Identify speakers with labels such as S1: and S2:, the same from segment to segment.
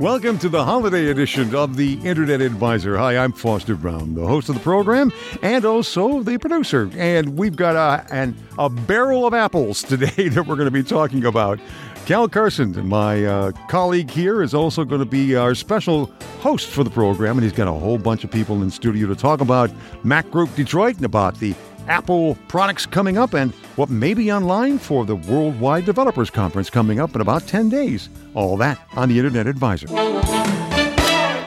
S1: Welcome to the holiday edition of the Internet Advisor. Hi, I'm Foster Brown, the host of the program and also the producer. And we've got a, an, a barrel of apples today that we're going to be talking about. Cal Carson, my uh, colleague here, is also going to be our special host for the program, and he's got a whole bunch of people in studio to talk about Mac Group Detroit and about the Apple products coming up and what may be online for the Worldwide Developers Conference coming up in about 10 days. All that on the Internet Advisor.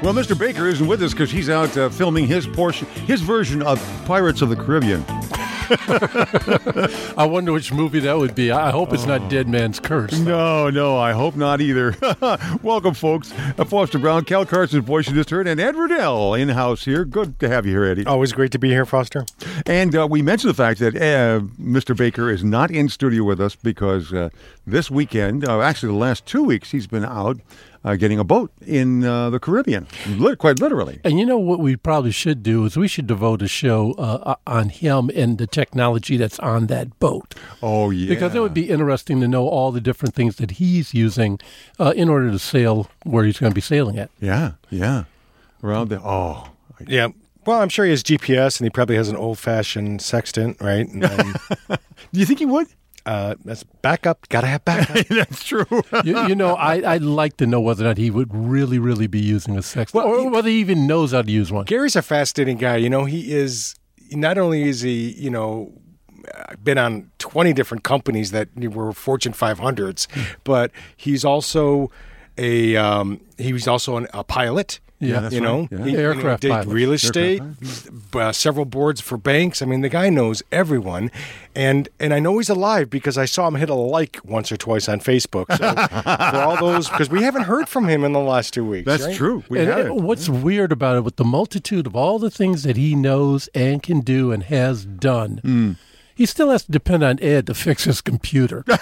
S1: Well, Mr. Baker isn't with us because he's out uh, filming his portion, his version of Pirates of the Caribbean.
S2: I wonder which movie that would be. I hope it's not Dead Man's Curse.
S1: No, no, I hope not either. Welcome, folks. Uh, Foster Brown, Cal Carson's voice you just heard, and Ed Riddell in house here. Good to have you here, Eddie.
S3: Always great to be here, Foster.
S1: And uh, we mentioned the fact that uh, Mr. Baker is not in studio with us because uh, this weekend, uh, actually the last two weeks, he's been out uh, getting a boat in uh, the Caribbean, Lit- quite literally.
S2: And you know what we probably should do is we should devote a show uh, on him and the technology that's on that boat.
S1: Oh yeah,
S2: Because it would be interesting to know all the different things that he's using uh, in order to sail where he's going to be sailing at.
S1: yeah, yeah, around the oh.
S3: Yeah. Well, I'm sure he has GPS and he probably has an old fashioned sextant, right? And then,
S1: Do you think he would?
S3: Uh, that's backup. Got to have backup.
S1: That's true.
S2: you, you know, I, I'd like to know whether or not he would really, really be using a sextant or whether he even knows how to use one.
S3: Gary's a fascinating guy. You know, he is, not only is he, you know, uh, been on 20 different companies that were Fortune 500s, but he's also a, um, he was also an, a pilot.
S2: Yeah,
S1: that's
S3: you know,
S1: right. Yeah.
S3: He-
S2: Aircraft
S3: did
S2: pilot.
S3: real estate, uh, several boards for banks. I mean, the guy knows everyone, and and I know he's alive because I saw him hit a like once or twice on Facebook. So for all those, because we haven't heard from him in the last two weeks.
S1: That's
S3: right?
S1: true. We
S2: and
S1: had
S2: uh,
S1: it.
S2: what's weird about it, with the multitude of all the things that he knows and can do and has done,
S1: Hmm.
S2: He still has to depend on Ed to fix his computer.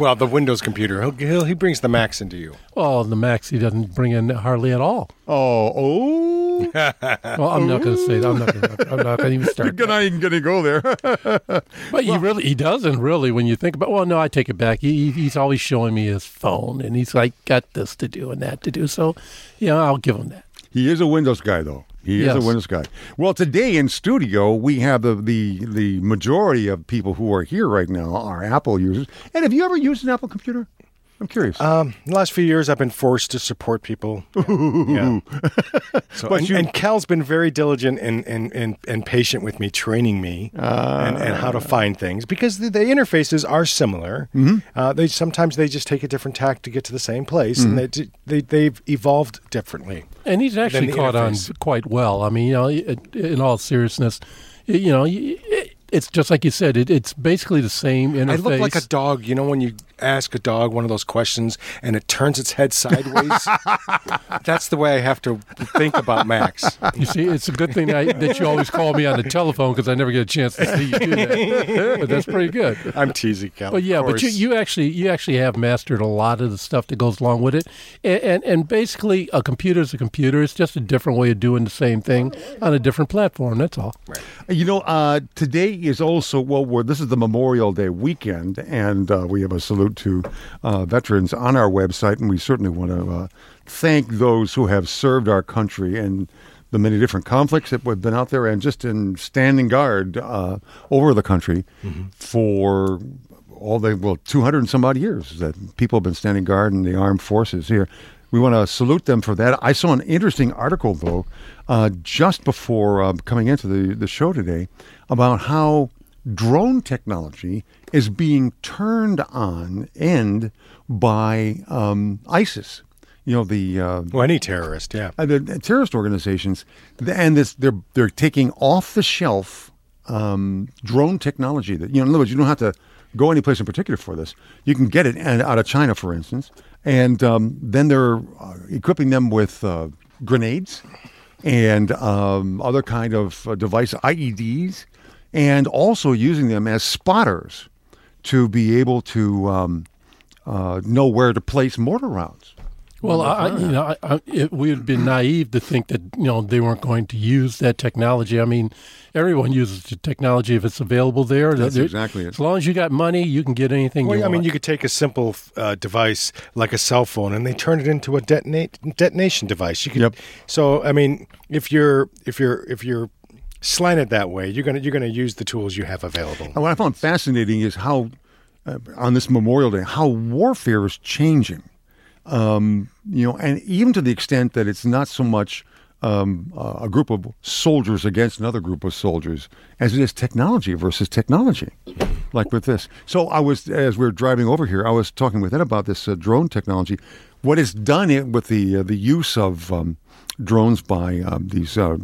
S3: Well, the Windows computer, he'll, he'll, he brings the Macs into you.
S2: well, the Macs he doesn't bring in hardly at all.
S1: Oh, oh.
S2: Well, I'm not going to say that. I'm not. Gonna, I'm not going to even
S1: You're
S2: start.
S1: not even going to go there.
S2: But he really, he doesn't really. When you think about, well, no, I take it back. He, he's always showing me his phone, and he's like, got this to do and that to do. So, yeah, I'll give him that.
S1: He is a Windows guy, though. He is a Windows guy. Well, today in studio we have the, the the majority of people who are here right now are Apple users. And have you ever used an Apple computer? I'm curious.
S3: Um, the last few years, I've been forced to support people. Yeah. So,
S1: But
S3: and,
S1: you-
S3: and Cal's been very diligent and, and, and, and patient with me, training me and, and how to find things because the, the interfaces are similar. Uh, they sometimes they just take a different tack to get to the same place, and they, they they've evolved differently.
S2: And he's actually
S3: the
S2: caught on quite well. I mean, you know, in all seriousness, you know, it- it's just like you said. It, it's basically the same interface.
S3: I look like a dog. You know when you ask a dog one of those questions and it turns its head sideways. That's the way I have to think about Macs.
S2: You see, it's a good thing I, that you always call me on the telephone because I never get a chance to see you do that. But that's pretty good.
S3: I'm teasing Cal.
S2: But yeah,
S3: of
S2: but you, you actually you actually have mastered a lot of the stuff that goes along with it, and, and and basically a computer is a computer. It's just a different way of doing the same thing on a different platform. That's all.
S1: You know, uh, today is also well, we're, this is the Memorial Day weekend, and uh, we have a salute to uh, veterans on our website, and we certainly want to uh, thank those who have served our country and the many different conflicts that have been out there, and just in standing guard uh, over the country for all the well, two hundred and some odd years that people have been standing guard in the armed forces here. We want to salute them for that. I saw an interesting article, though, uh, just before uh, coming into the, the show today about how drone technology is being turned on end by um, ISIS. You know, the uh,
S3: well, any terrorist, yeah.
S1: uh, the, the terrorist organizations, and this they're they're taking off the shelf um, drone technology. That you know, in other words, you don't have to go any place in particular for this. You can get it out of China, for instance, and um, then they're uh, equipping them with uh, grenades and um, other kind of uh, device IEDs, and also using them as spotters to be able to um, uh, know where to place mortar rounds.
S2: Well, I, you know, I, I, it, we would be naive to think that you know they weren't going to use that technology. I mean, everyone uses the technology if it's available there.
S1: That's
S2: There-
S1: exactly it.
S2: As long as you got money, you can get anything
S3: Well,
S2: you
S3: I mean, you could take a simple uh, device like a cell phone, and they turn it into a detonate detonation device. You could,
S1: Yep.
S3: So, I mean, if you're if you're if you're slanted that way, you're gonna you're gonna use the tools you have available.
S1: And what I found fascinating is how, uh, on this Memorial Day, how warfare is changing. Um, you know, and even to the extent that it's not so much um, a group of soldiers against another group of soldiers as it is technology versus technology, like with this. So I was, as we were driving over here, I was talking with Ed about this uh, drone technology. What is done it with the uh, the use of um, drones by um, these uh,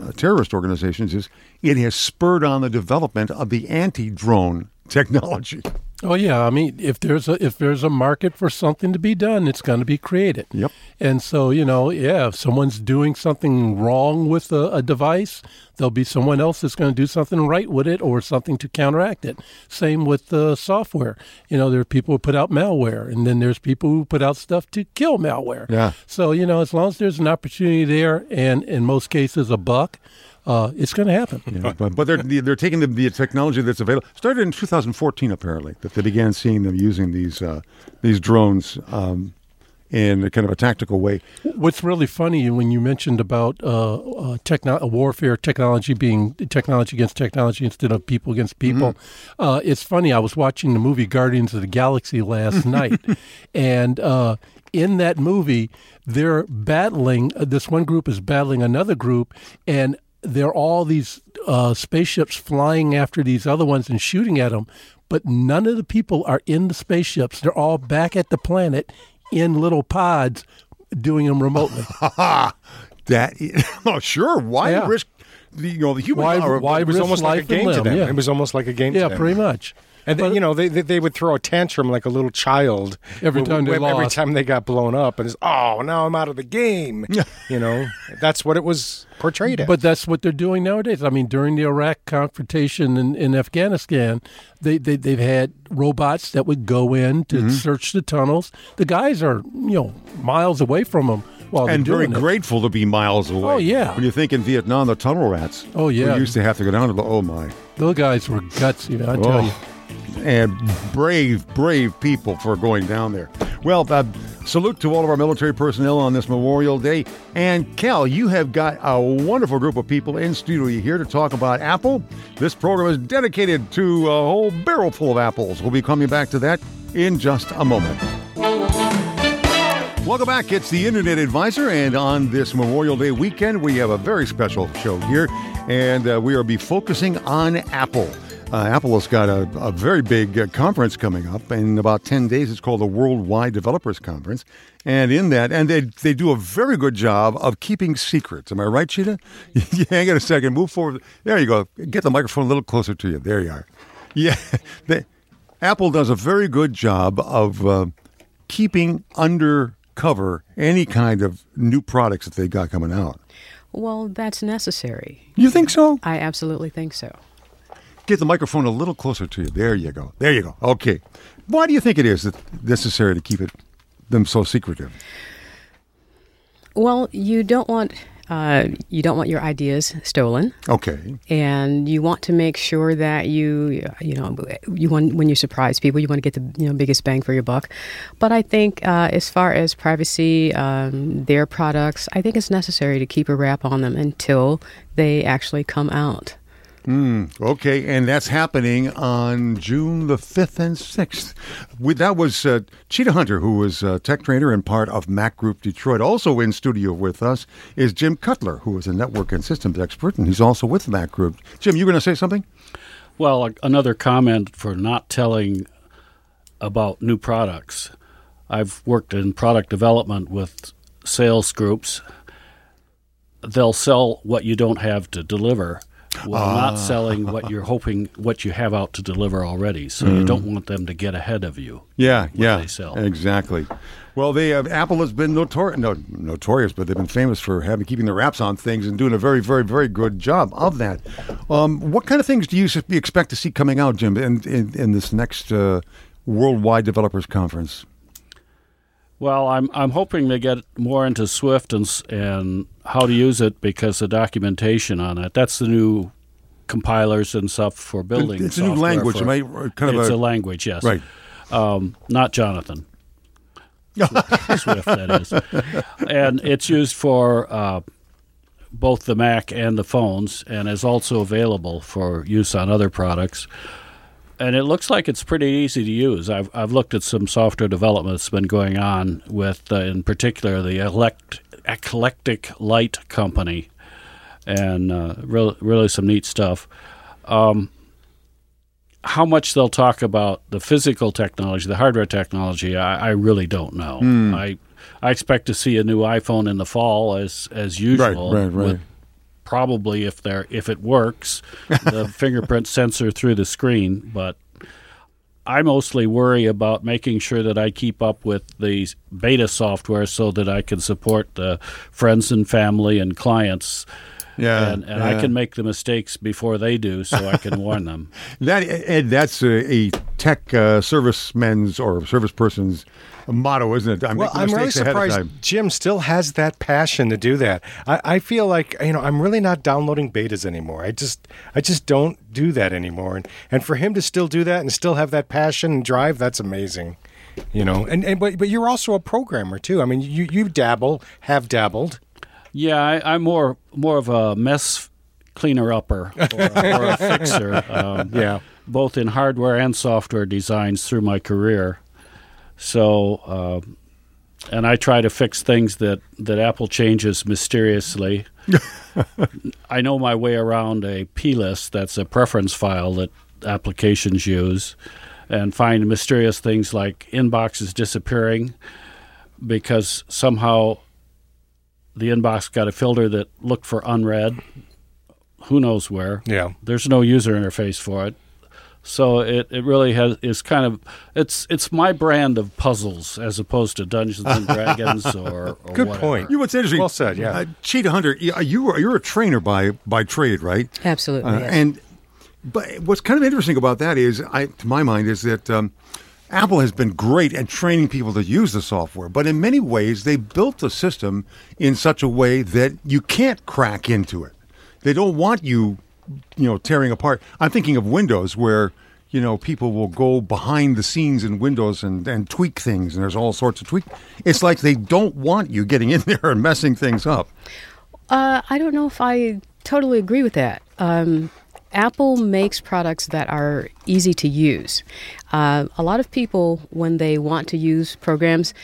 S1: uh, terrorist organizations is it has spurred on the development of the anti-drone technology.
S2: Oh yeah, I mean, if there's a if there's a market for something to be done, it's going to be created.
S1: Yep.
S2: And so you know, yeah, if someone's doing something wrong with a, a device, there'll be someone else that's going to do something right with it or something to counteract it. Same with the software. You know, there are people who put out malware, and then there's people who put out stuff to kill malware.
S1: Yeah.
S2: So you know, as long as there's an opportunity there, and in most cases a buck, uh, it's going to happen.
S1: Yeah, but, but they're they're taking the, the technology that's available. Started in 2014, apparently, that they began seeing them using these uh, these drones um, in a kind of a tactical way.
S2: What's really funny when you mentioned about uh, uh, techno- warfare technology being technology against technology instead of people against people, uh, it's funny. I was watching the movie Guardians of the Galaxy last night, and uh, in that movie, they're battling. This one group is battling another group, and there are all these uh, spaceships flying after these other ones and shooting at them. But none of the people are in the spaceships. They're all back at the planet in little pods doing them remotely.
S1: That oh sure, why
S2: Yeah.
S1: risk the you know the human
S2: Why-
S1: power?
S2: why
S3: It was almost like a game to them.
S2: yeah.
S3: It was almost like a game. to
S2: yeah, pretty much.
S3: And then,
S2: But-
S3: you know, they, they they would throw a tantrum like a little child
S2: Every time they
S3: w- every
S2: lost.
S3: time they got blown up, and it's oh now I'm out of the game. you know, that's what it was portrayed as.
S2: But that's what they're doing nowadays. I mean, during the Iraq confrontation in, in Afghanistan, they, they they've had robots that would go in to
S1: Mm-hmm.
S2: search the tunnels. The guys are you know miles away from them while
S1: and
S2: they're
S1: very
S2: doing it.
S1: grateful to be miles away.
S2: Oh, yeah.
S1: When you think in Vietnam, the tunnel rats.
S2: Oh, yeah.
S1: who used to have to go down to the. Oh my.
S2: Those guys were gutsy. I tell
S1: Oh.
S2: you.
S1: And brave, brave people for going down there. Well, uh, salute to all of our military personnel on this Memorial Day. And Cal, you have got a wonderful group of people in studio here to talk about Apple. This program is dedicated to a whole barrel full of apples. We'll be coming back to that in just a moment. Welcome back. It's the Internet Advisor, and on this Memorial Day weekend, we have a very special show here, and uh, we are be focusing on Apple. Uh, Apple has got a, a very big uh, conference coming up in about 10 days. It's called the Worldwide Developers Conference. And in that, and they, they do a very good job of keeping secrets. Am I right, Cheetah? Hang on a second. Move forward. There you go. Get the microphone a little closer to you. There you are. Yeah. They, Apple does a very good job of uh, keeping under cover any kind of new products that they got coming out.
S4: Well, that's necessary.
S1: You think so?
S4: I absolutely think so.
S1: Get the microphone a little closer to you. There you go. There you go. Okay. Why do you think it is that necessary to keep it them so secretive?
S4: Well, you don't want uh, you don't want your ideas stolen,
S1: Okay.
S4: and you want to make sure that you you know you want when you surprise people, you want to get the you know biggest bang for your buck. But I think uh, as far as privacy, um, their products, I think it's necessary to keep a wrap on them until they actually come out.
S1: Okay, and that's happening on June the 5th and 6th. With, that was uh, Cheetah Hunter, who was a tech trainer and part of Mac Group Detroit. Also in studio with us is Jim Cutler, who is a network and systems expert, and he's also with Mac Group. Jim, you going to say something?
S5: Well, another comment for not telling about new products. I've worked in product development with sales groups. They'll sell what you don't have to deliver. While not selling what you're hoping what you have out to deliver already. So you don't want them to get ahead of you.
S1: Yeah, yeah, exactly. Well, they have, Apple has been notorious, no, notorious, but they've been famous for having keeping their wraps on things and doing a very, very, very good job of that. Um, what kind of things do you expect to see coming out, Jim, in in, in this next uh, worldwide developers conference?
S5: Well, I'm I'm hoping they get more into Swift and and how to use it because the documentation on it. That's the new compilers and stuff for building.
S1: It's a new language,
S5: for-
S1: right? Kind of
S5: it's
S1: a-
S5: a, language, yes.
S1: Right.
S5: Um, not Jonathan. Swift, that is, and it's used for uh, both the Mac and the phones, and is also available for use on other products. And it looks like it's pretty easy to use. I've I've looked at some software development that's been going on with, uh, in particular, the elect, Eclectic Light Company, and uh, really, really some neat stuff. Um, how much they'll talk about the physical technology, the hardware technology, I, I really don't know. I I expect to see a new iPhone in the fall as as usual.
S1: right, right.
S5: with probably if there if it works, the fingerprint sensor through the screen. But I mostly worry about making sure that I keep up with the beta software so that I can support the friends and family and clients.
S1: Yeah,
S5: and, and I can make the mistakes before they do, so I can warn them.
S1: That Ed, that's a, a tech uh, serviceman's or service person's motto, isn't it? I
S3: Well,
S1: make
S3: I'm really
S1: mistakes ahead of
S3: surprised. Jim still has that passion to do that. I, I feel like you know I'm really not downloading betas anymore. I just I just don't do that anymore. And and for him to still do that and still have that passion and drive, that's amazing. You know, and, and but but you're also a programmer too. I mean, you you dabble, have dabbled.
S5: Yeah, I, I'm more more of a mess cleaner upper or, or a fixer. Um,
S3: Yeah.
S5: both in hardware and software designs through my career. So, um and I try to fix things that that Apple changes mysteriously. I know my way around a P list. That's a preference file that applications use, and find mysterious things like inboxes disappearing because somehow the inbox got a filter that looked for unread. Who knows where?
S3: Yeah.
S5: There's no user interface for it. So it, it really has is kind of it's it's my brand of puzzles as opposed to Dungeons and Dragons or, or
S3: Good
S5: whatever.
S3: point.
S1: You know what's interesting?
S3: Well said, yeah.
S1: Uh, Cheetah Hunter, you you were you're a trainer by by trade, right?
S4: Absolutely.
S1: Uh,
S4: yes.
S1: And but what's kind of interesting about that is, I to my mind, is that um, Apple has been great at training people to use the software, but in many ways they built the system in such a way that you can't crack into it. They don't want you, you know, tearing apart. I'm thinking of Windows where. You know, people will go behind the scenes in Windows and, and tweak things, and there's all sorts of tweak. It's like they don't want you getting in there and messing things up.
S4: Uh, I don't know if I totally agree with that. Um, Apple makes products that are easy to use. Uh, a lot of people, when they want to use programs,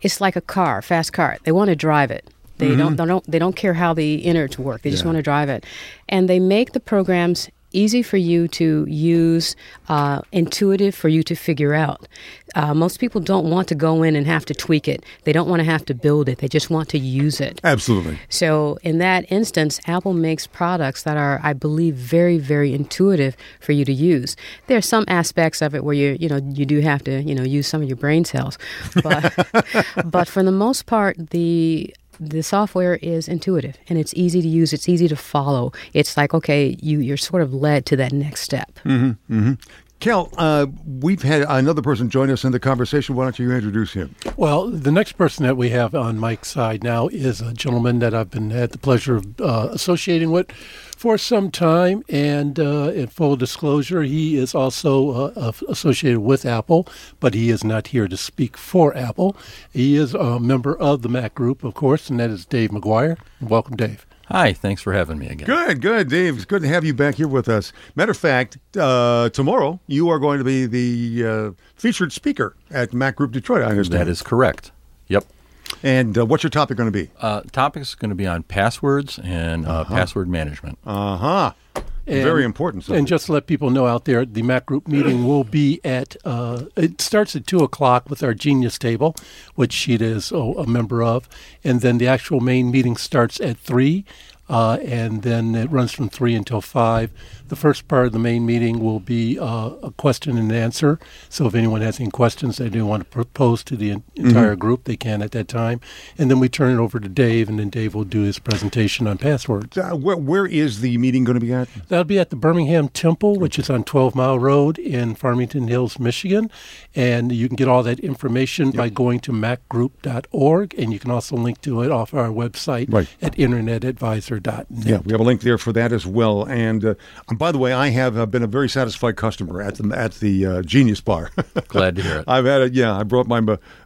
S4: it's like a car, fast car. They want to drive it. They don't. They don't. They don't care how the innards work. They just want to drive it, and they make the programs easy for you to use, uh, intuitive for you to figure out. Uh, most people don't want to go in and have to tweak it. They don't want to have to build it. They just want to use it.
S1: Absolutely.
S4: So, in that instance, Apple makes products that are, I believe, very, very intuitive for you to use. There are some aspects of it where you, you know, you do have to, you know, use some of your brain cells, but, but for the most part, the the software is intuitive and it's easy to use. It's easy to follow. It's like okay, you you're sort of led to that next step.
S1: Mm-hmm, mm-hmm. Cal, uh, we've had another person join us in the conversation. Why don't you introduce him?
S2: Well, the next person that we have on Mike's side now is a gentleman that I've been had the pleasure of uh, associating with for some time. And uh, in full disclosure, he is also uh, associated with Apple, but he is not here to speak for Apple. He is a member of the Mac Group, of course, and that is Dave McGuire. Welcome, Dave.
S6: Hi, thanks for having me again.
S1: Good, good, Dave. It's good to have you back here with us. Matter of fact, uh, tomorrow you are going to be the uh, featured speaker at Mac Group Detroit. I understand
S6: That is correct. Yep.
S1: And uh, what's your topic going to be?
S6: Uh, topic is going to be on passwords and uh, password management.
S1: Uh huh.
S2: And-
S1: Very important.
S2: And just to let people know out there, the Mac Group meeting will be at, uh, it starts at 2 o'clock with our Genius Table, which Sheeta is oh, a member of. And then the actual main meeting starts at 3. uh, and then it runs from three until five. The first part of the main meeting will be uh, a question and answer. So if anyone has any questions they do want to propose to the en- entire group, they can at that time. And then we turn it over to Dave, and then Dave will do his presentation on passwords.
S1: Uh, where, where is the meeting going to be at?
S2: That'll be at the Birmingham Temple, which is on 12 Mile Road in Farmington Hills, Michigan. And you can get all that information by going to macgroup.org. And you can also link to it off our website
S1: Right.
S2: at internetadvisor.net.
S1: Yeah, we have a link there for that as well. And uh, by the way, I have uh, been a very satisfied customer at the at the uh, Genius Bar.
S6: Glad to hear it.
S1: I've had it. yeah, I brought my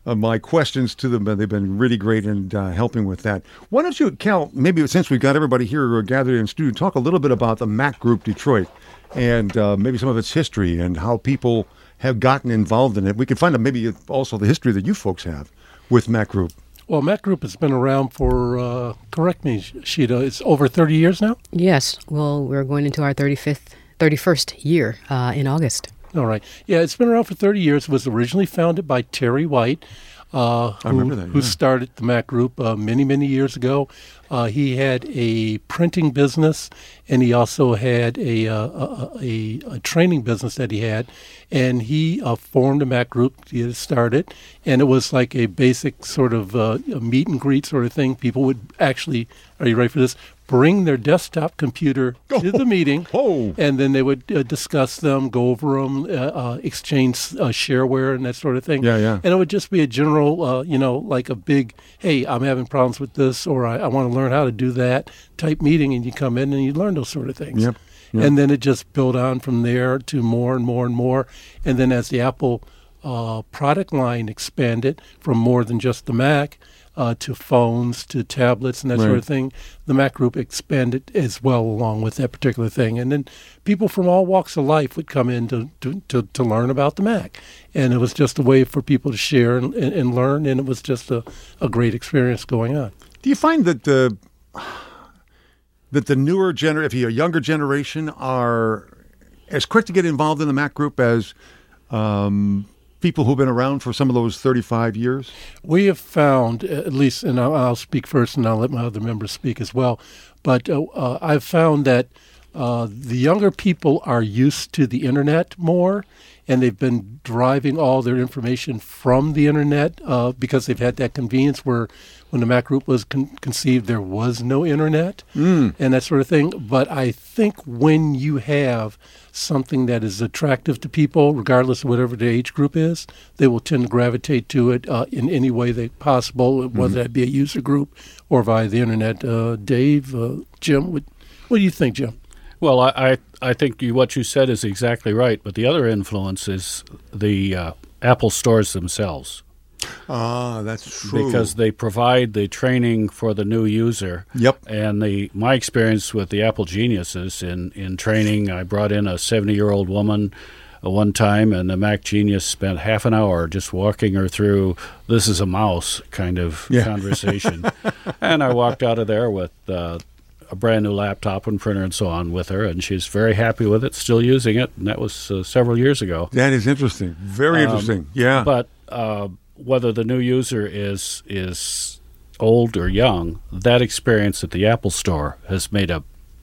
S1: uh, my questions to them, and they've been really great in uh, helping with that. Why don't you, Cal? Maybe since we've got everybody here gathered in studio, talk a little bit about the Mac Group Detroit, and uh, maybe some of its history and how people have gotten involved in it. We can find out maybe also the history that you folks have with Mac Group.
S2: Well, Mac Group has been around for, uh, correct me, Sheeta, it's over 30 years now?
S4: Yes. Well, we're going into our 35th, 31st year uh, in August.
S2: All right. Yeah, it's been around for 30 years. It was originally founded by Terry White, uh, who,
S1: that,
S2: who started the Mac Group uh, many, many years ago. Uh, he had a printing business, and he also had a, uh, a, a, a training business that he had. And he uh, formed a Mac Group it started, and it was like a basic sort of uh, a meet and greet sort of thing. People would actually, are you ready for this? Bring their desktop computer to the meeting,
S1: Oh.
S2: and then they would uh, discuss them, go over them, uh, uh, exchange uh, shareware and that sort of thing.
S1: Yeah, yeah.
S2: And it would just be a general, uh, you know, like a big, hey, I'm having problems with this, or I, I want to learn how to do that type meeting, and you come in and you learn those sort of things.
S1: Yep, yep.
S2: And then it just built on from there to more and more and more. And then as the Apple uh, product line expanded from more than just the Mac. Uh, to phones, to tablets, and that sort of thing. The Mac Group expanded as well along with that particular thing. And then people from all walks of life would come in to, to, to, to learn about the Mac. And it was just a way for people to share and, and, and learn, and it was just a, a great experience going on.
S1: Do you find that the that the newer gener, if you're a younger generation, are as quick to get involved in the Mac group as um, people who've been around for some of those 35 years?
S2: We have found, at least, and I'll, speak first and I'll let my other members speak as well, but uh, uh, I've found that uh, the younger people are used to the internet more and they've been driving all their information from the internet uh, because they've had that convenience where when the Mac group was con- conceived, there was no internet and that sort of thing. But I think when you have something that is attractive to people, regardless of whatever the age group is, they will tend to gravitate to it uh, in any way they possible, whether that be a user group or via the internet. Uh, Dave, uh, Jim, what, what do you think, Jim?
S5: Well, I, I, I think you, what you said is exactly right, but the other influence is the uh, Apple stores themselves
S1: Ah, that's true.
S5: because they provide the training for the new user.
S1: Yep.
S5: And the my experience with the Apple Geniuses in, in training, I brought in a 70 year old woman uh, one time, and the Mac Genius spent half an hour just walking her through this is a mouse kind of
S1: Yeah.
S5: conversation. and I walked out of there with uh, a brand new laptop and printer and so on with her, and she's very happy with it, still using it. And that was uh, several years ago.
S1: that is interesting. Very interesting. Yeah.
S5: Um, But uh, whether the new user is is old or young, that experience at the Apple Store has made a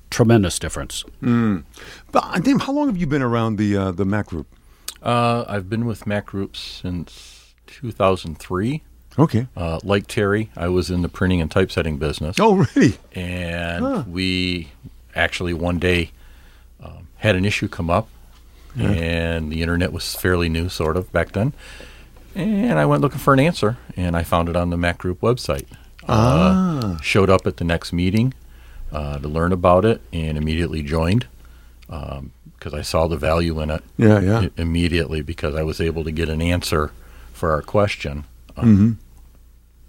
S5: tremendous difference.
S1: But, uh, Dave, how long have you been around the uh, the Mac group?
S6: Uh, I've been with Mac Group since 2003.
S1: Okay.
S6: Uh, like Terry, I was in the printing and typesetting business.
S1: Oh, really?
S6: and we actually one day um, had an issue come up, and the internet was fairly new, sort of back then. And I went looking for an answer, and I found it on the Mac Group website. Uh, showed up at the next meeting uh, to learn about it, and immediately joined because I saw the value in it.
S1: Yeah, yeah.
S6: immediately because I was able to get an answer for our question. Um,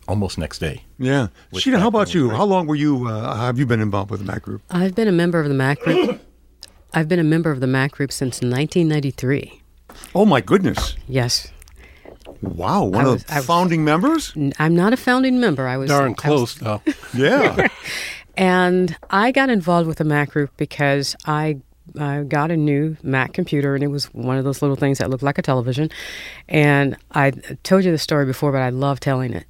S6: Almost next day.
S1: Yeah.
S6: Which
S1: Sheena, how about you?
S6: great.
S1: How long were you? Uh, have you been involved with the Mac group?
S4: I've been a member of the Mac Group. I've been a member of the Mac Group since 1993.
S1: Oh my goodness!
S4: Yes.
S1: Wow, one
S4: I
S1: of the
S4: was-
S1: founding members.
S4: I'm not a founding member. I was
S2: Darn
S4: I was-
S2: close, though.
S1: Yeah.
S4: And I got involved with the Mac Group because I uh, got a new Mac computer, and it was one of those little things that looked like a television. And I told you the story before, but I love telling it.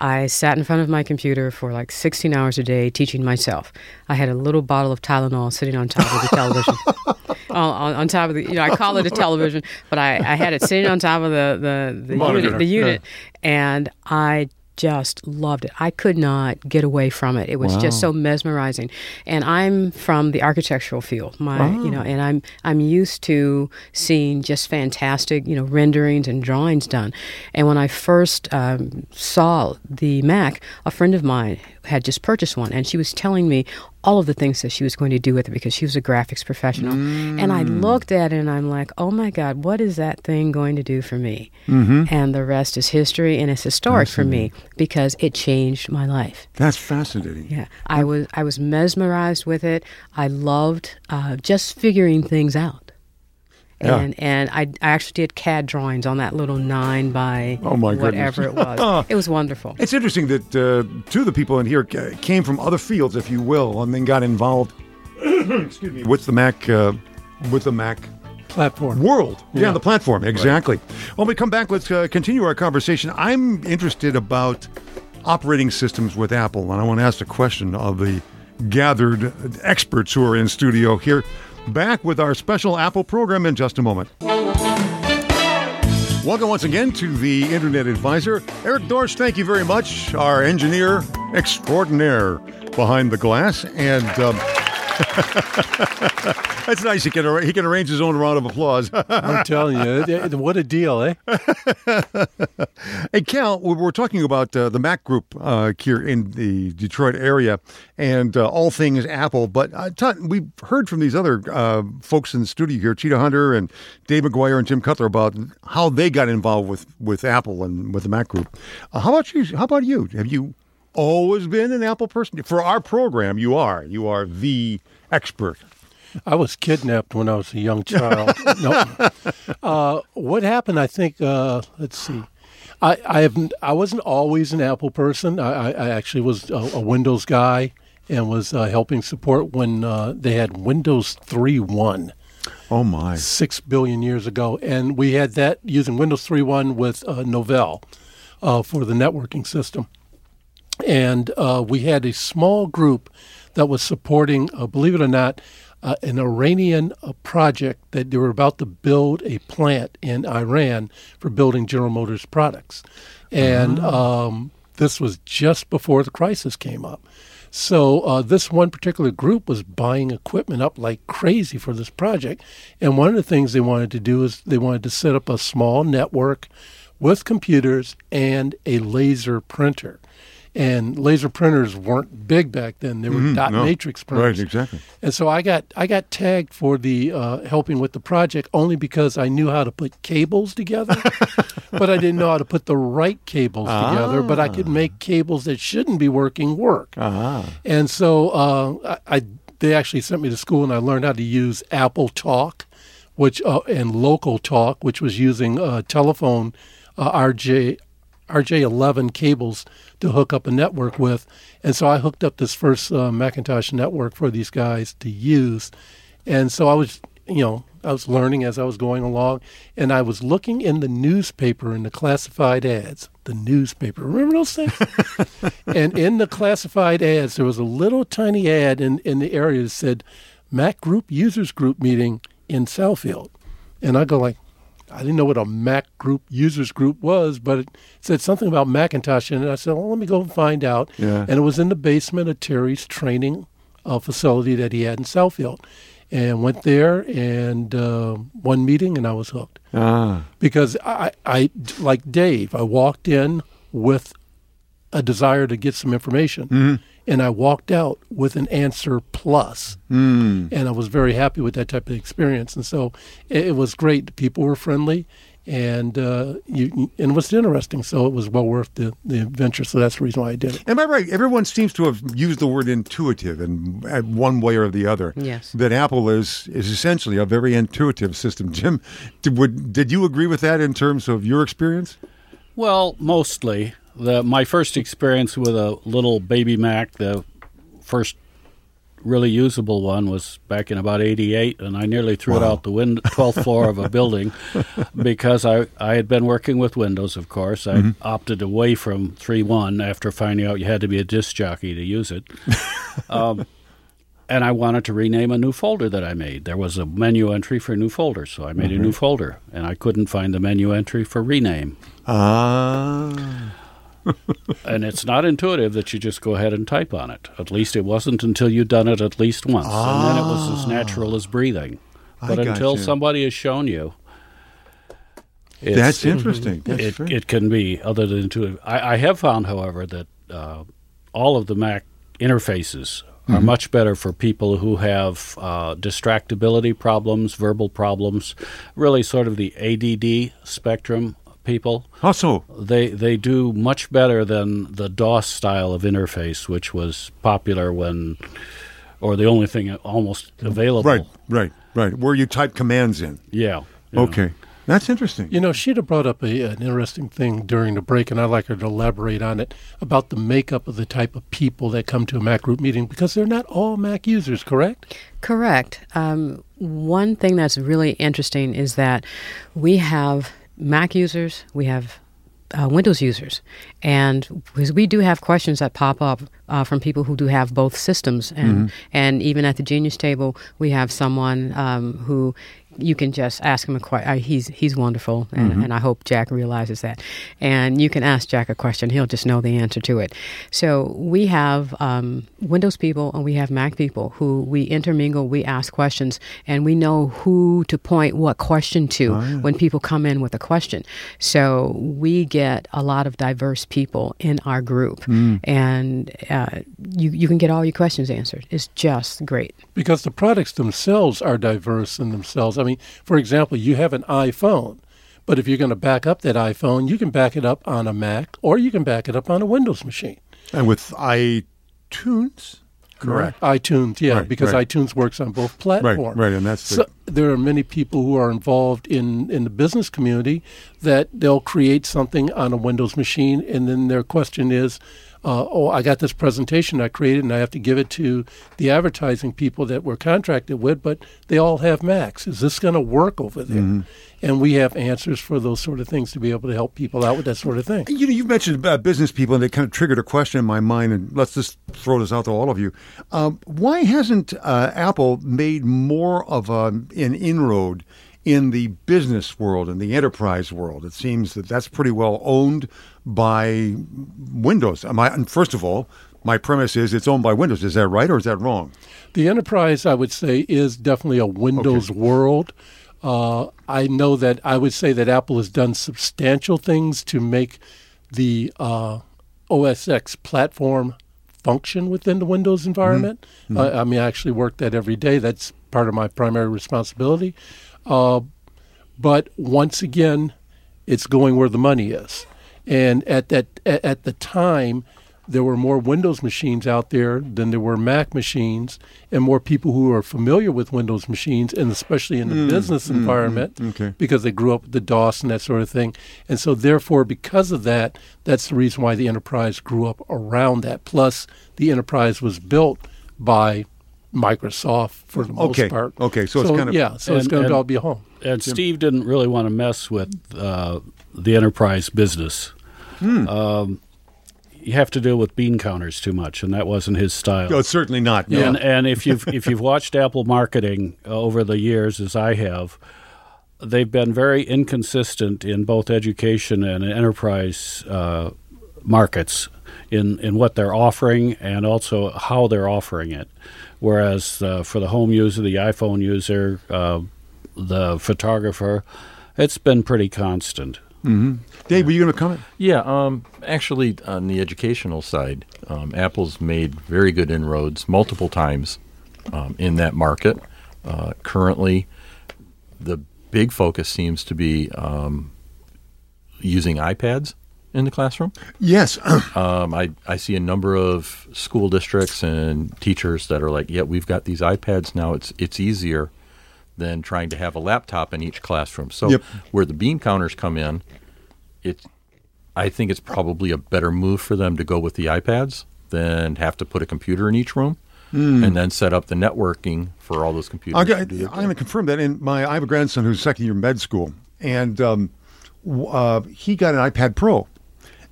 S4: I sat in front of my computer for like 16 hours a day teaching myself. I had a little bottle of Tylenol sitting on top of the television. on, on, top of the, you know, I call it a television, but I, I had it sitting on top of the, the, the
S1: Monitor,
S4: unit, the unit and I just loved it. I could not get away from it. It was just so mesmerizing. And I'm from the architectural field. My, you know, and I'm I'm used to seeing just fantastic, you know, renderings and drawings done. And when I first um, saw the Mac, a friend of mine had just purchased one, and she was telling me all of the things that she was going to do with it because she was a graphics professional. And I looked at it and I'm like, oh my God, what is that thing going to do for me? And the rest is history, and it's historic for me because it changed my life.
S1: That's fascinating.
S4: Yeah, I was I was mesmerized with it. I loved uh, just figuring things out.
S1: Yeah.
S4: And and I, I actually did CAD drawings on that little nine by
S1: Oh, my
S4: whatever
S1: goodness.
S4: it was. it was wonderful.
S1: It's interesting that uh, two of the people in here came from other fields, if you will, and then got involved. excuse me, with the Mac, uh, with the Mac
S2: Platform.
S1: world. Yeah,
S2: Yeah.
S1: the platform exactly. When we come back, let's uh, continue our conversation. I'm interested about operating systems with Apple, and I want to ask a question of the gathered experts who are in studio here. Back with our special Apple program in just a moment. Welcome once again to the Internet Advisor. Eric Dorsch, thank you very much, our engineer extraordinaire behind the glass. And um, that's nice. He can, arra- he can arrange his own round of applause.
S2: I'm telling you, what a deal, eh?
S1: Hey, Cal, we we're talking about uh, the Mac Group uh, here in the Detroit area and uh, all things Apple. But uh, we've heard from these other uh, folks in the studio here, Cheetah Hunter and Dave McGuire and Jim Cutler, about how they got involved with, with Apple and with the Mac Group. Uh, how about you? How about you? Have you always been an Apple person? For our program, you are. You are the expert.
S2: I was kidnapped when I was a young child. no. Uh, what happened? I think. Uh, let's see. I I have I wasn't always an Apple person. I, I actually was a, a Windows guy and was uh, helping support when uh, they had Windows 3.1
S1: Oh, my.
S2: six billion years ago, and we had that using Windows 3.1 with uh, Novell uh, for the networking system. And uh, we had a small group that was supporting, uh, believe it or not, uh, an Iranian uh, project that they were about to build a plant in Iran for building General Motors products. And um, this was just before the crisis came up. So uh, this one particular group was buying equipment up like crazy for this project, and one of the things they wanted to do is they wanted to set up a small network with computers and a laser printer. And laser printers weren't big back then; they were dot
S1: no.
S2: matrix printers.
S1: Right, exactly.
S2: And so I got I got tagged for the uh, helping with the project only because I knew how to put cables together, but I didn't know how to put the right cables together. But I could make cables that shouldn't be working work.
S1: Ah.
S2: And so uh, I, I they actually sent me to school, and I learned how to use AppleTalk, which uh, and LocalTalk, which was using uh, telephone uh, RJ RJ11 cables to hook up a network with. And so I hooked up this first uh, Macintosh network for these guys to use. And so I was, you know, I was learning as I was going along, and I was looking in the newspaper in the classified ads. The newspaper, remember those things? and in the classified ads, there was a little tiny ad in, in the area that said Mac Group Users Group meeting in Southfield. And I go like, I didn't know what a Mac Group Users Group was, but it said something about Macintosh in it. I said, well, let me go and find out.
S1: Yeah.
S2: And it was in the basement of Terry's training uh, facility that he had in Southfield. And went there and uh, one meeting, and I was hooked
S1: Ah.
S2: because I, I, like Dave, I walked in with a desire to get some information, and I walked out with an answer plus.
S1: Mm.
S2: and I was very happy with that type of experience. And so it, it was great. People were friendly, and uh, you, you- and it was interesting. So it was well worth the, the adventure. So that's the reason why I did it.
S1: Am I right? Everyone seems to have used the word intuitive in uh, one way or the other.
S4: Yes.
S1: That Apple is is essentially a very intuitive system. Jim, did, would, did you agree with that in terms of your experience?
S5: Well, mostly. The my first experience with a little baby Mac, the first really usable one was back in about 88, and I nearly threw it out the win- 12th floor of a building because I, I had been working with Windows, of course. I opted away from 3.1 after finding out you had to be a disc jockey to use it. um, and I wanted to rename a new folder that I made. There was a menu entry for new folder, so I made a new folder, and I couldn't find the menu entry for rename.
S1: Ah.
S5: And it's not intuitive that you just go ahead and type on it. At least it wasn't until you'd done it at least once. And then it was as natural as breathing. But until
S1: gotcha.
S5: somebody has shown you.
S1: That's interesting. That's
S5: it, it can be other than intuitive. I, I have found, however, that uh, all of the Mac interfaces are
S1: Mm-hmm.
S5: much better for people who have uh, distractibility problems, verbal problems, really sort of the ADD spectrum people
S1: also,
S5: they they do much better than the DOS style of interface, which was popular when, or the only thing almost available.
S1: right, right, right. Where you type commands in.
S5: Yeah. you know.
S1: Okay. That's interesting.
S2: You know, she'd have brought up a, an interesting thing during the break, and I'd like her to elaborate on it about the makeup of the type of people that come to a Mac group meeting because they're not all Mac users, correct?
S4: Correct. Um, one thing that's really interesting is that we have Mac users, we have uh, Windows users, and because we do have questions that pop up uh, from people who do have both systems, and and even at the Genius table, we have someone um, who you can just ask him a question. He's he's wonderful, and, and I hope Jack realizes that. And you can ask Jack a question; he'll just know the answer to it. So we have um, Windows people and we have Mac people who we intermingle. We ask questions, and we know who to point what question to when people come in with a question. So we get a lot of diverse people in our group, and uh, you you can get all your questions answered. It's just great.
S2: Because the products themselves are diverse in themselves. I mean, for example, you have an iPhone, but if you're going to back up that iPhone, you can back it up on a Mac or you can back it up on a Windows machine.
S1: And with iTunes?
S2: Correct. iTunes, yeah,
S1: Right,
S2: because
S1: right.
S2: iTunes works on both platforms.
S1: right, right, and that's the-
S2: there are many people who are involved in in the business community that they'll create something on a Windows machine, and then their question is, uh, "Oh, I got this presentation I created, and I have to give it to the advertising people that we're contracted with, but they all have Macs. Is this going to work over there?"
S1: Mm-hmm.
S2: And we have answers for those sort of things to be able to help people out with that sort of thing.
S1: You know, you've mentioned uh, business people, and it kind of triggered a question in my mind. And let's just throw this out to all of you: um, Why hasn't uh, Apple made more of a, an inroad in the business world and the enterprise world? It seems that that's pretty well owned by Windows. Am I, and first of all, my premise is it's owned by Windows. Is that right, or is that wrong?
S2: The enterprise, I would say, is definitely a Windows world. Uh, I know that I would say that Apple has done substantial things to make the uh, OS X platform function within the Windows environment. Uh, I mean, I actually work that every day. That's part of my primary responsibility. Uh, but once again, it's going where the money is. And at that at, at the time, there were more Windows machines out there than there were Mac machines, and more people who are familiar with Windows machines, and especially in the mm, business mm, environment, mm,
S1: okay.
S2: because they grew up with the DOS and that sort of thing. And so, therefore, because of that, that's the reason why the enterprise grew up around that. Plus, the enterprise was built by Microsoft for the most
S1: Okay,
S2: part.
S1: okay, so it's kind of-
S2: yeah, so it's going to all be a home.
S5: And Steve didn't really want to mess with uh, the enterprise business.
S1: Hmm.
S5: Um, you have to deal with bean counters too much, and that wasn't his style.
S1: No, certainly not. No.
S5: And, and if you've if you've watched Apple marketing uh, over the years, as I have, they've been very inconsistent in both education and enterprise uh, markets in in what they're offering and also how they're offering it. Whereas uh, for the home user, the iPhone user, uh, the photographer, it's been pretty constant.
S1: Dave, were you going to comment?
S6: Yeah, um, actually, on the educational side, um, Apple's made very good inroads multiple times um, in that market. Uh, currently, the big focus seems to be um, using iPads in the classroom.
S1: Yes.
S6: Um, I, I see a number of school districts and teachers that are like, yeah, we've got these iPads now. It's it's easier than trying to have a laptop in each classroom. So
S1: Yep.
S6: where the bean counters come in, it's I think it's probably a better move for them to go with the iPads than have to put a computer in each room. and then set up the networking for all those computers.
S1: I'm
S6: to do their
S1: going to confirm that. In my, I have a grandson who's second year med school, and um, uh, he got an iPad Pro,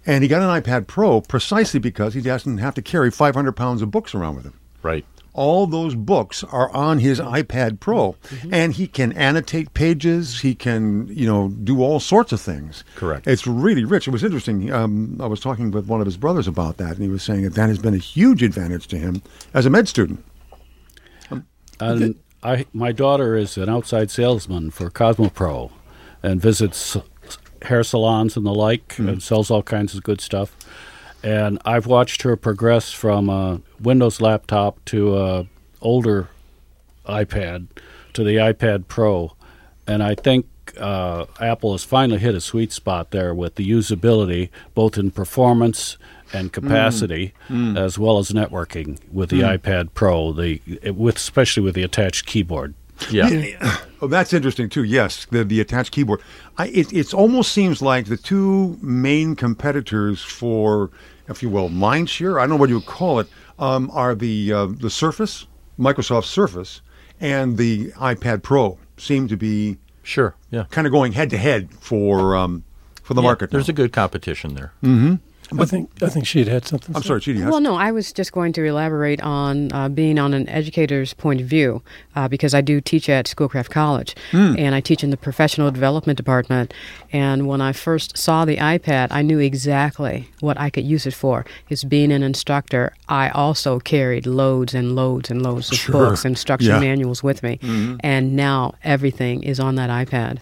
S1: and he got an iPad Pro precisely because he doesn't have to carry 500 pounds of books around with him.
S6: Right.
S1: All those books are on his iPad Pro, and he can annotate pages. He can, you know, do all sorts of things.
S6: Correct.
S1: It's really rich. It was interesting. Um, I was talking with one of his brothers about that, and he was saying that that has been a huge advantage to him as a med student.
S5: And I, my daughter is an outside salesman for Cosmo Pro, and visits hair salons and the like, and mm-hmm. sells all kinds of good stuff. And I've watched her progress from a Windows laptop to a older iPad to the iPad Pro, and I think uh, Apple has finally hit a sweet spot there with the usability, both in performance and mm. capacity, mm. as well as networking with the mm. iPad Pro. The with especially with the attached keyboard.
S6: Yeah.
S1: Oh, that's interesting too. Yes, the the attached keyboard. I, it it almost seems like the two main competitors for, if you will, mindshare. I don't know what you would call it. Um, are the uh, the Surface, Microsoft Surface, and the iPad Pro seem to be
S6: Sure. Yeah.
S1: kind of going head to head for um, for the
S6: Yeah,
S1: market.
S6: There's
S1: now.
S6: a good competition there.
S2: I think I think she had had something.
S1: I'm
S2: to
S1: sorry, Chidi.
S4: Well, no, I was just going to elaborate on uh, being on an educator's point of view uh, because I do teach at Schoolcraft College and I teach in the professional development department. And when I first saw the iPad, I knew exactly what I could use it for. Is being an instructor, I also carried loads and loads and loads of
S1: Sure.
S4: books, instruction
S1: Yeah.
S4: manuals with me, and now everything is on that iPad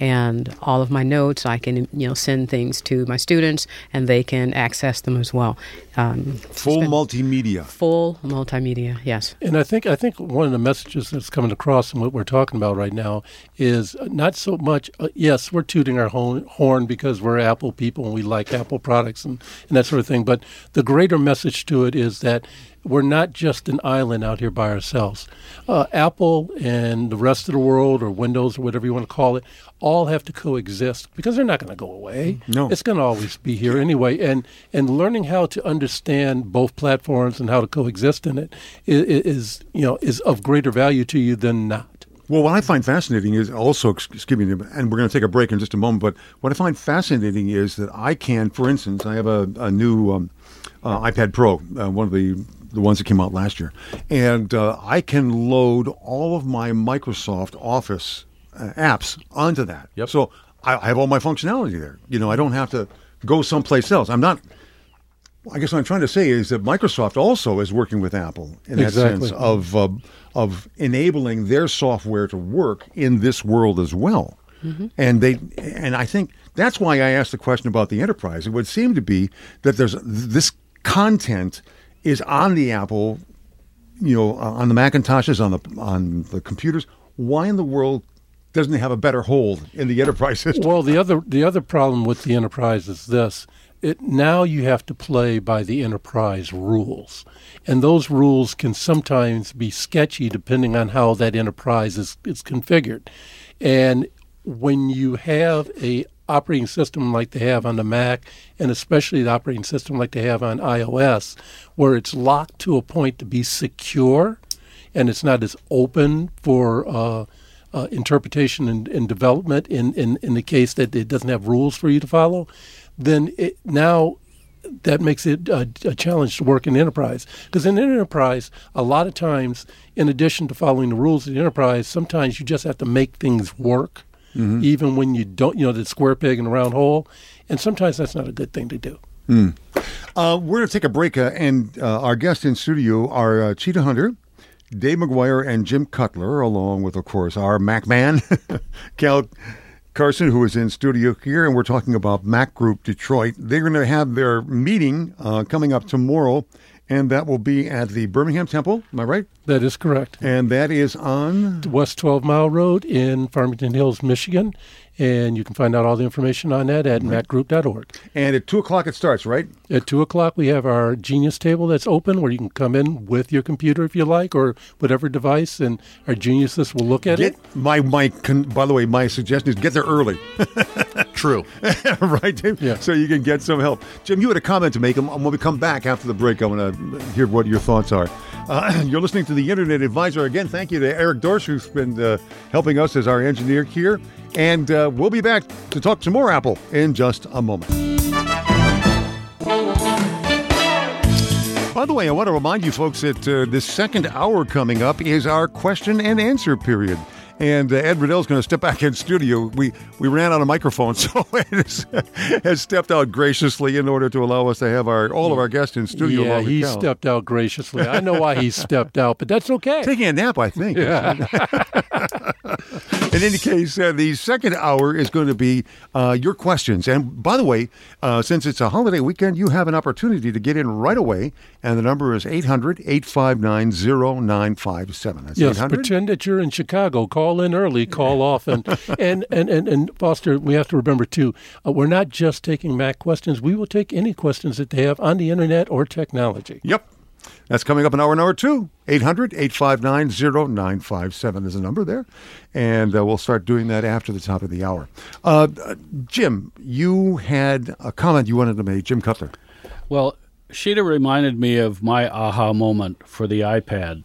S4: and all of my notes i can you know send things to my students and they can access them as well um,
S1: Full multimedia.
S4: full multimedia yes
S2: And I think I think one of the messages that's coming across in what we're talking about right now is not so much. Uh, yes, we're tooting our horn, horn because we're Apple people and we like Apple products and, and that sort of thing. But the greater message to it is that we're not just an island out here by ourselves. Uh, Apple and the rest of the world, or Windows, or whatever you want to call it, all have to coexist because they're not going to go away.
S1: No.
S2: it's going to always be here anyway. And and learning how to understand both platforms and how to coexist in it is, is you know is of greater value to you than not.
S1: Well, what I find fascinating is also, excuse me, and we're going to take a break in just a moment, but what I find fascinating is that I can, for instance, I have a, a new um, uh, iPad Pro, uh, one of the, the ones that came out last year, and uh, I can load all of my Microsoft Office uh, apps onto that.
S6: Yep.
S1: So I, I have all my functionality there. You know, I don't have to go someplace else. I'm not. I guess what I'm trying to say is that Microsoft also is working with Apple in that
S2: Exactly.
S1: sense of uh, of enabling their software to work in this world as well. And they and I think that's why I asked the question about the enterprise. It would seem to be that there's this content is on the Apple, you know, uh, on the Macintoshes, on the on the computers. Why in the world doesn't it have a better hold in the enterprise system?
S2: Well, the other the other problem with the enterprise is this: it now you have to play by the enterprise rules, and those rules can sometimes be sketchy depending on how that enterprise is is configured. And when you have a operating system like they have on the Mac, and especially the operating system like they have on iOS, where it's locked to a point to be secure, and it's not as open for uh, uh, interpretation and, and development in, in, in the case that it doesn't have rules for you to follow, then it, now that makes it a, a challenge to work in enterprise. Because in enterprise, a lot of times, in addition to following the rules of the enterprise, sometimes you just have to make things work, even when you don't, you know, the square peg in a round hole. And sometimes that's not a good thing to do.
S1: Uh, we're going to take a break, uh, and uh, our guests in studio are uh, Sheeta Hunter, Dave McGuire, and Jim Cutler, along with, of course, our Mac man, Cal Carson, who is in studio here, and we're talking about Mac Group Detroit. They're going to have their meeting uh, coming up tomorrow, and that will be at the Birmingham Temple. Am I right?
S2: That is correct.
S1: And that is on.
S2: West 12 Mile Road in Farmington Hills, Michigan. And you can find out all the information on that at macgroup.org.
S1: And at two o'clock it starts, right?
S2: At 2 o'clock, we have our Genius table that's open where you can come in with your computer if you like or whatever device, and our geniuses will look at
S1: Get
S2: it.
S1: my my. Con, by the way, my suggestion is get there early.
S6: True.
S1: right, Dave?
S2: Yeah.
S1: So you can get some help. Jim, you had a comment to make. And when we come back after the break, I want to hear what your thoughts are. Uh, you're listening to the Internet Advisor. Again, thank you to Eric Dorsch, who's been uh, helping us as our engineer here. And uh, we'll be back to talk some more Apple in just a moment. By the way, I want to remind you folks that uh, this second hour coming up is our question and answer period. And uh, Ed Riddell's going to step back in studio. We we ran out of microphones, so Ed has, has stepped out graciously in order to allow us to have our all of our guests in studio.
S2: yeah, he
S1: Cal.
S2: stepped out graciously. I know why he stepped out, but that's okay.
S1: Taking a nap, I think. In any case, uh, the second hour is going to be uh, your questions. And by the way, uh, since it's a holiday weekend, you have an opportunity to get in right away. And the number is 800 859 0957.
S2: Yes,
S1: 800
S2: pretend that you're in Chicago. Call in early, call often. and, and, and, and Foster, we have to remember too, uh, we're not just taking Mac questions. We will take any questions that they have on the internet or technology.
S1: Yep. That's coming up in hour number two. 800 859 0957 is a number there. And uh, we'll start doing that after the top of the hour. Uh, uh, Jim, you had a comment you wanted to make. Jim Cutler.
S5: Well, Sheeta reminded me of my aha moment for the iPad.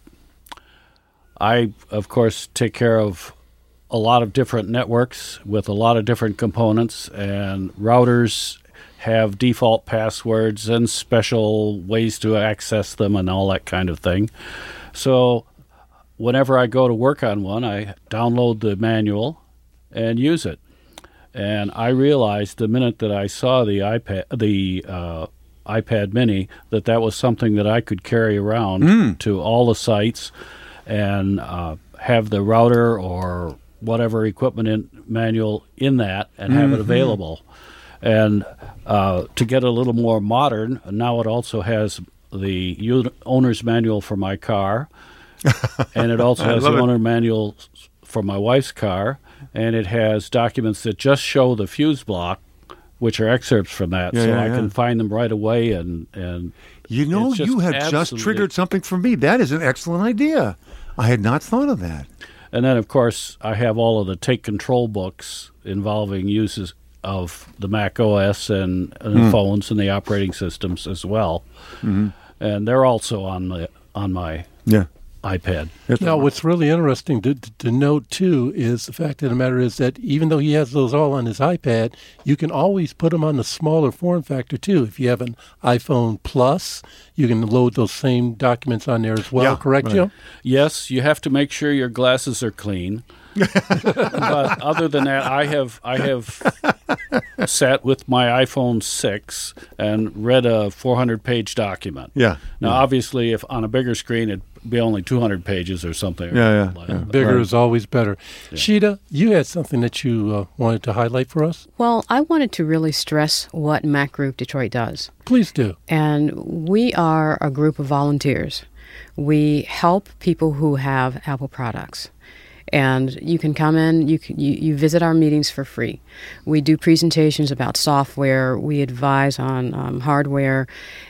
S5: I, of course, take care of a lot of different networks with a lot of different components, and routers have default passwords and special ways to access them and all that kind of thing. So, whenever I go to work on one, I download the manual and use it. And I realized the minute that I saw the iPad, the uh, iPad Mini, that that was something that I could carry around to all the sites and uh, have the router or whatever equipment in, manual in that and have it available. And uh, to get a little more modern, now it also has the owner's manual for my car, and it also has the
S1: it.
S5: owner manual for my wife's car, and it has documents that just show the fuse block, which are excerpts from that,
S1: Yeah,
S5: so
S1: yeah,
S5: I
S1: yeah.
S5: can find them right away. And and
S1: You know, you have just triggered something for me. That is an excellent idea. I had not thought of that.
S5: And then, of course, I have all of the take control books involving uses of the Mac OS and, and
S1: Hmm.
S5: the phones and the operating systems as well.
S1: Mm-hmm.
S5: And they're also on the on my
S1: Yeah.
S5: iPad.
S2: Now, what's really interesting to, to, to note too is the fact of the matter is that even though he has those all on his iPad, you can always put them on the smaller form factor too. If you have an iPhone Plus, you can load those same documents on there as well.
S1: Yeah,
S2: correct,
S1: right.
S2: Jim?
S5: Yes, you have to make sure your glasses are clean. But other than that, I have I have sat with my iPhone six and read a 400 page document.
S1: Yeah.
S5: Now, obviously, if on a bigger screen, it'd be only 200 pages or something.
S1: Yeah, yeah,
S5: like
S1: yeah.
S5: that.
S2: Bigger is always better. Sheeta, you had something that you uh, wanted to highlight for us.
S4: Well, I wanted to really stress what Mac Group Detroit does.
S2: Please do.
S4: And we are a group of volunteers. We help people who have Apple products. And you can come in, you, can, you, you visit our meetings for free. We do presentations about software, we advise on um, hardware,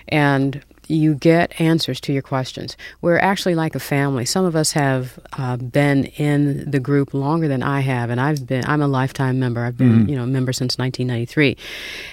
S4: and you get answers to your questions. We're actually like a family. Some of us have uh, been in the group longer than I have, and I've been. I'm a lifetime member. I've been, you know, a member since 1993,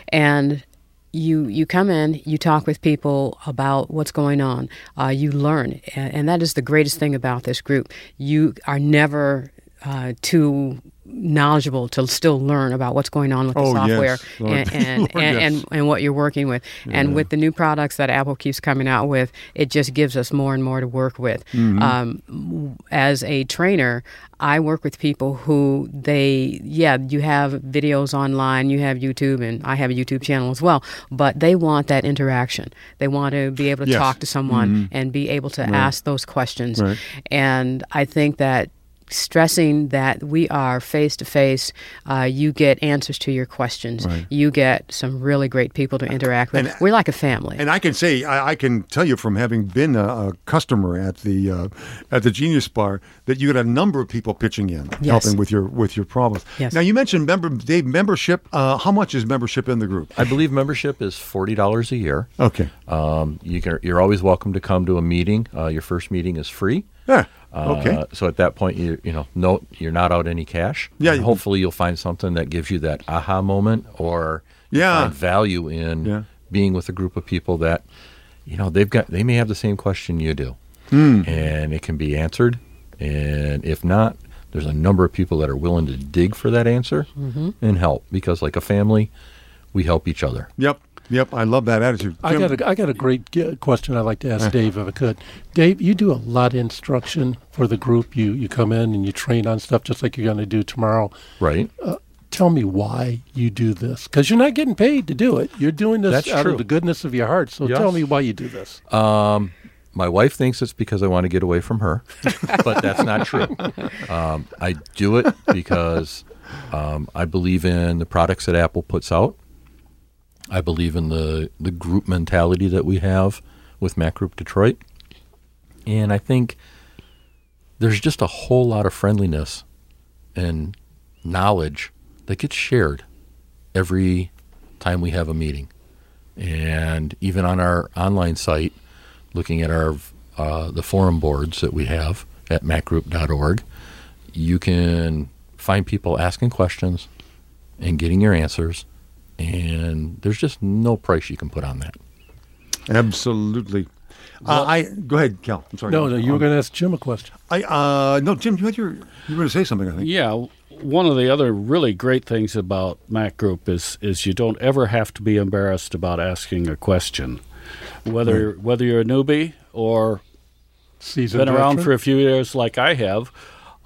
S4: and you you come in, you talk with people about what's going on, uh, you learn, and, and that is the greatest thing about this group. You are never uh, too knowledgeable to still learn about what's going on with the
S1: Oh,
S4: software
S1: yes, Lord.
S4: and and,
S1: Lord,
S4: and,
S1: yes.
S4: and and what you're working with. And with the new products that Apple keeps coming out with, it just gives us more and more to work with.
S1: Mm-hmm.
S4: Um, as a trainer, I work with people who they, yeah, you have videos online, you have YouTube, and I have a YouTube channel as well, but they want that interaction. They want to be able to
S1: Yes. Mm-hmm.
S4: talk to someone and be able to ask those questions.
S1: Right.
S4: And I think that stressing that we are face to face, uh, you get answers to your questions.
S1: Right.
S4: You get some really great people to interact with.
S1: And-
S4: We're like a family.
S1: And I can say, I, I can tell you from having been a, a customer at the uh, at the Genius Bar that you get a number of people pitching in,
S4: Yes.
S1: helping with your with your problems.
S4: Yes.
S1: Now you mentioned member Dave membership. Uh, how much is membership in the group?
S6: I believe membership is forty dollars a year.
S1: Okay.
S6: Um, you can, you're always welcome to come to a meeting. Uh, your first meeting is free.
S1: Yeah.
S6: Uh,
S1: Okay.
S6: So at that point, you you know, no, you're not out any cash.
S1: Yeah,
S6: And
S1: you-
S6: hopefully, you'll find something that gives you that aha moment, or
S1: Yeah.
S6: find value in
S1: Yeah.
S6: being with a group of people that, you know, they've got they may have the same question you do,
S1: Hmm.
S6: and it can be answered. And if not, there's a number of people that are willing to dig for that answer and help because, like a family, we help each other.
S1: Yep. Yep. I love that attitude.
S2: I got a, I got a great uh, question I'd like to ask Dave if I could. Dave, you do a lot of instruction for the group. You you come in and you train on stuff just like you're going to do tomorrow.
S6: Right?
S2: Tell me why you do this because you're not getting paid to do it. You're doing this
S6: That's
S2: out
S6: true.
S2: of the goodness of your heart. So
S6: Yes.
S2: tell me why you do this.
S6: Um, my wife thinks it's because I want to get away from her, but that's not true. Um, I do it because um, I believe in the products that Apple puts out. I believe in the, the group mentality that we have with Mac Group Detroit. And I think there's just a whole lot of friendliness and knowledge that gets shared every time we have a meeting. And even on our online site, looking at our uh, the forum boards that we have at macgroup.org, you can find people asking questions and getting your answers, and there's just no price you can put on that.
S1: Absolutely. Uh, I go ahead, Cal. I'm sorry.
S2: No, no, you were
S1: Um,
S2: going to ask Jim a question.
S1: I uh no, Jim. You had your you were going to say something. I think.
S5: Yeah, one of the other really great things about Mac Group is is you don't ever have to be embarrassed about asking a question, whether whether you're a newbie or
S2: Seasoned
S5: been around
S2: veteran?
S5: for a few years like I have.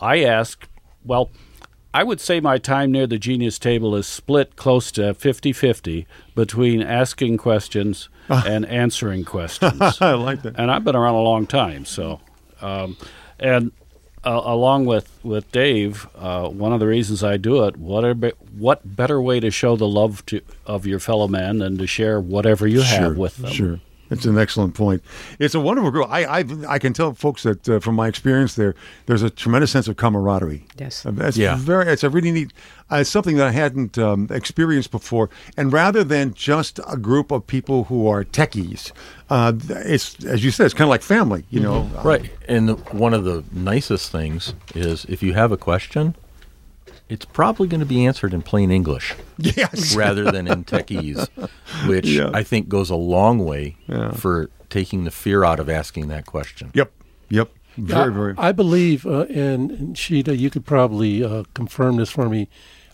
S5: I ask, well, I would say my time near the Genius table is split close to 50-50 between asking questions and answering questions.
S1: I like that.
S5: and I've been around a long time. So, um, and uh, along with with Dave, uh, one of the reasons I do it, what be- what better way to show the love to of your fellow man than to share whatever you have with them?
S1: Sure. It's an excellent point. It's a wonderful group. I I, I can tell folks that uh, from my experience there, there's a tremendous sense of camaraderie.
S4: Yes.
S1: Uh, That's
S6: Yeah.
S1: very. It's a really neat. Uh, it's something that I hadn't um, experienced before. And rather than just a group of people who are techies, uh, it's as you said, it's kind of like family. You know. Uh,
S6: Right. And the, one of the nicest things is if you have a question, it's probably going to be answered in plain English
S1: Yes.
S6: rather than in techese, which
S1: Yeah.
S6: I think goes a long way
S1: Yeah.
S6: for taking the fear out of asking that question.
S1: Yep. Yep. Very
S2: I,
S1: very.
S2: I believe, uh, and, and Sheeta, you could probably uh, confirm this for me.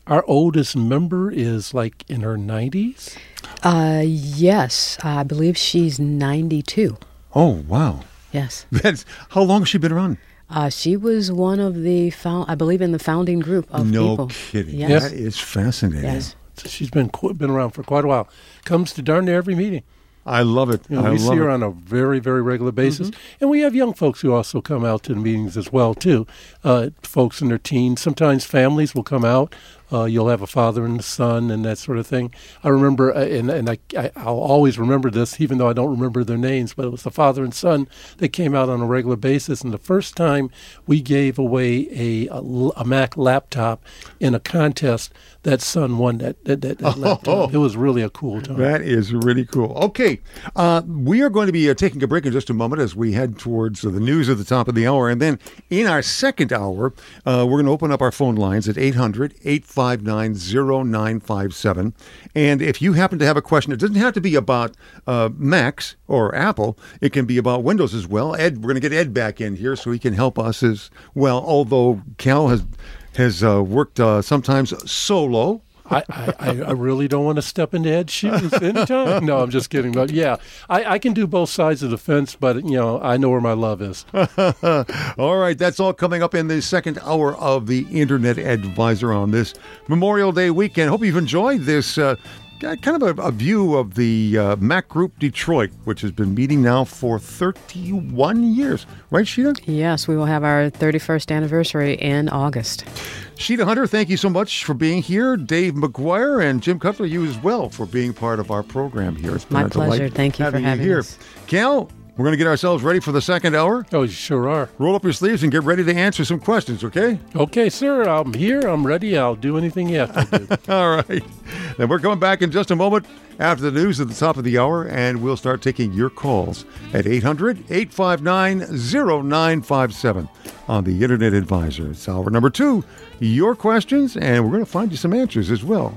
S2: Our oldest member is like in her 90s.
S4: Uh, yes, I believe she's 92.
S1: oh wow.
S4: Yes.
S1: That's how long has she been around?
S4: Uh, she was one of the, found, I believe, in the founding group of
S1: no
S4: people.
S1: No kidding.
S4: Yes.
S1: That is fascinating.
S4: Yes.
S2: So she's been qu- been around for quite a while. Comes to darn near every meeting.
S1: I love it.
S2: You know,
S1: I
S2: we
S1: love
S2: see her
S1: it.
S2: on a very, very regular basis. And we have young folks who also come out to the meetings as well, too. Uh, folks in their teens. Sometimes families will come out. Uh, you'll have a father and a son and that sort of thing. I remember, uh, and, and I, I, I'll always remember this, even though I don't remember their names, but it was the father and son that came out on a regular basis. And the first time we gave away a Mac laptop in a contest, that son won that, that, that, that laptop. It was really a cool time.
S1: That is really cool. Okay, uh, we are going to be uh, taking a break in just a moment as we head towards uh, the news at the top of the hour. And then in our second hour, uh, we're going to open up our phone lines at 800 859 0957. And if you happen to have a question, it doesn't have to be about uh, Macs or Apple, it can be about Windows as well. Ed, we're going to get Ed back in here so he can help us as well, although Cal has. Has uh, worked uh, sometimes solo
S2: I, I, I really don't want to step into Ed's shoes anytime. No, I'm just kidding. But yeah, I, I can do both sides of the fence, but you know, I know where my love is.
S1: all right, that's all coming up in the second hour of the Internet Advisor on this Memorial Day weekend. Hope you've enjoyed this. Uh, Kind of a, a view of the uh, Mac Group Detroit, which has been meeting now for 31 years. Right, Sheeta?
S4: Yes, we will have our 31st anniversary in August.
S1: Sheeta Hunter, thank you so much for being here. Dave McGuire and Jim Cutler, you as well, for being part of our program here. It's been
S4: My
S1: a
S4: pleasure. Thank you for
S1: having
S4: having
S1: here.
S4: us.
S1: Cal, we're going to get ourselves ready for the second hour.
S2: Oh, you sure are.
S1: Roll up your sleeves and get ready to answer some questions, okay?
S2: Okay, sir, I'm here. I'm ready. I'll do anything you have to do.
S1: All right. Then we're coming back in just a moment after the news at the top of the hour, and we'll start taking your calls at 800 859 0957. on the Internet Advisor. It's hour number two, your questions, and we're going to find you some answers as well.